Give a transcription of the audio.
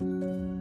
Música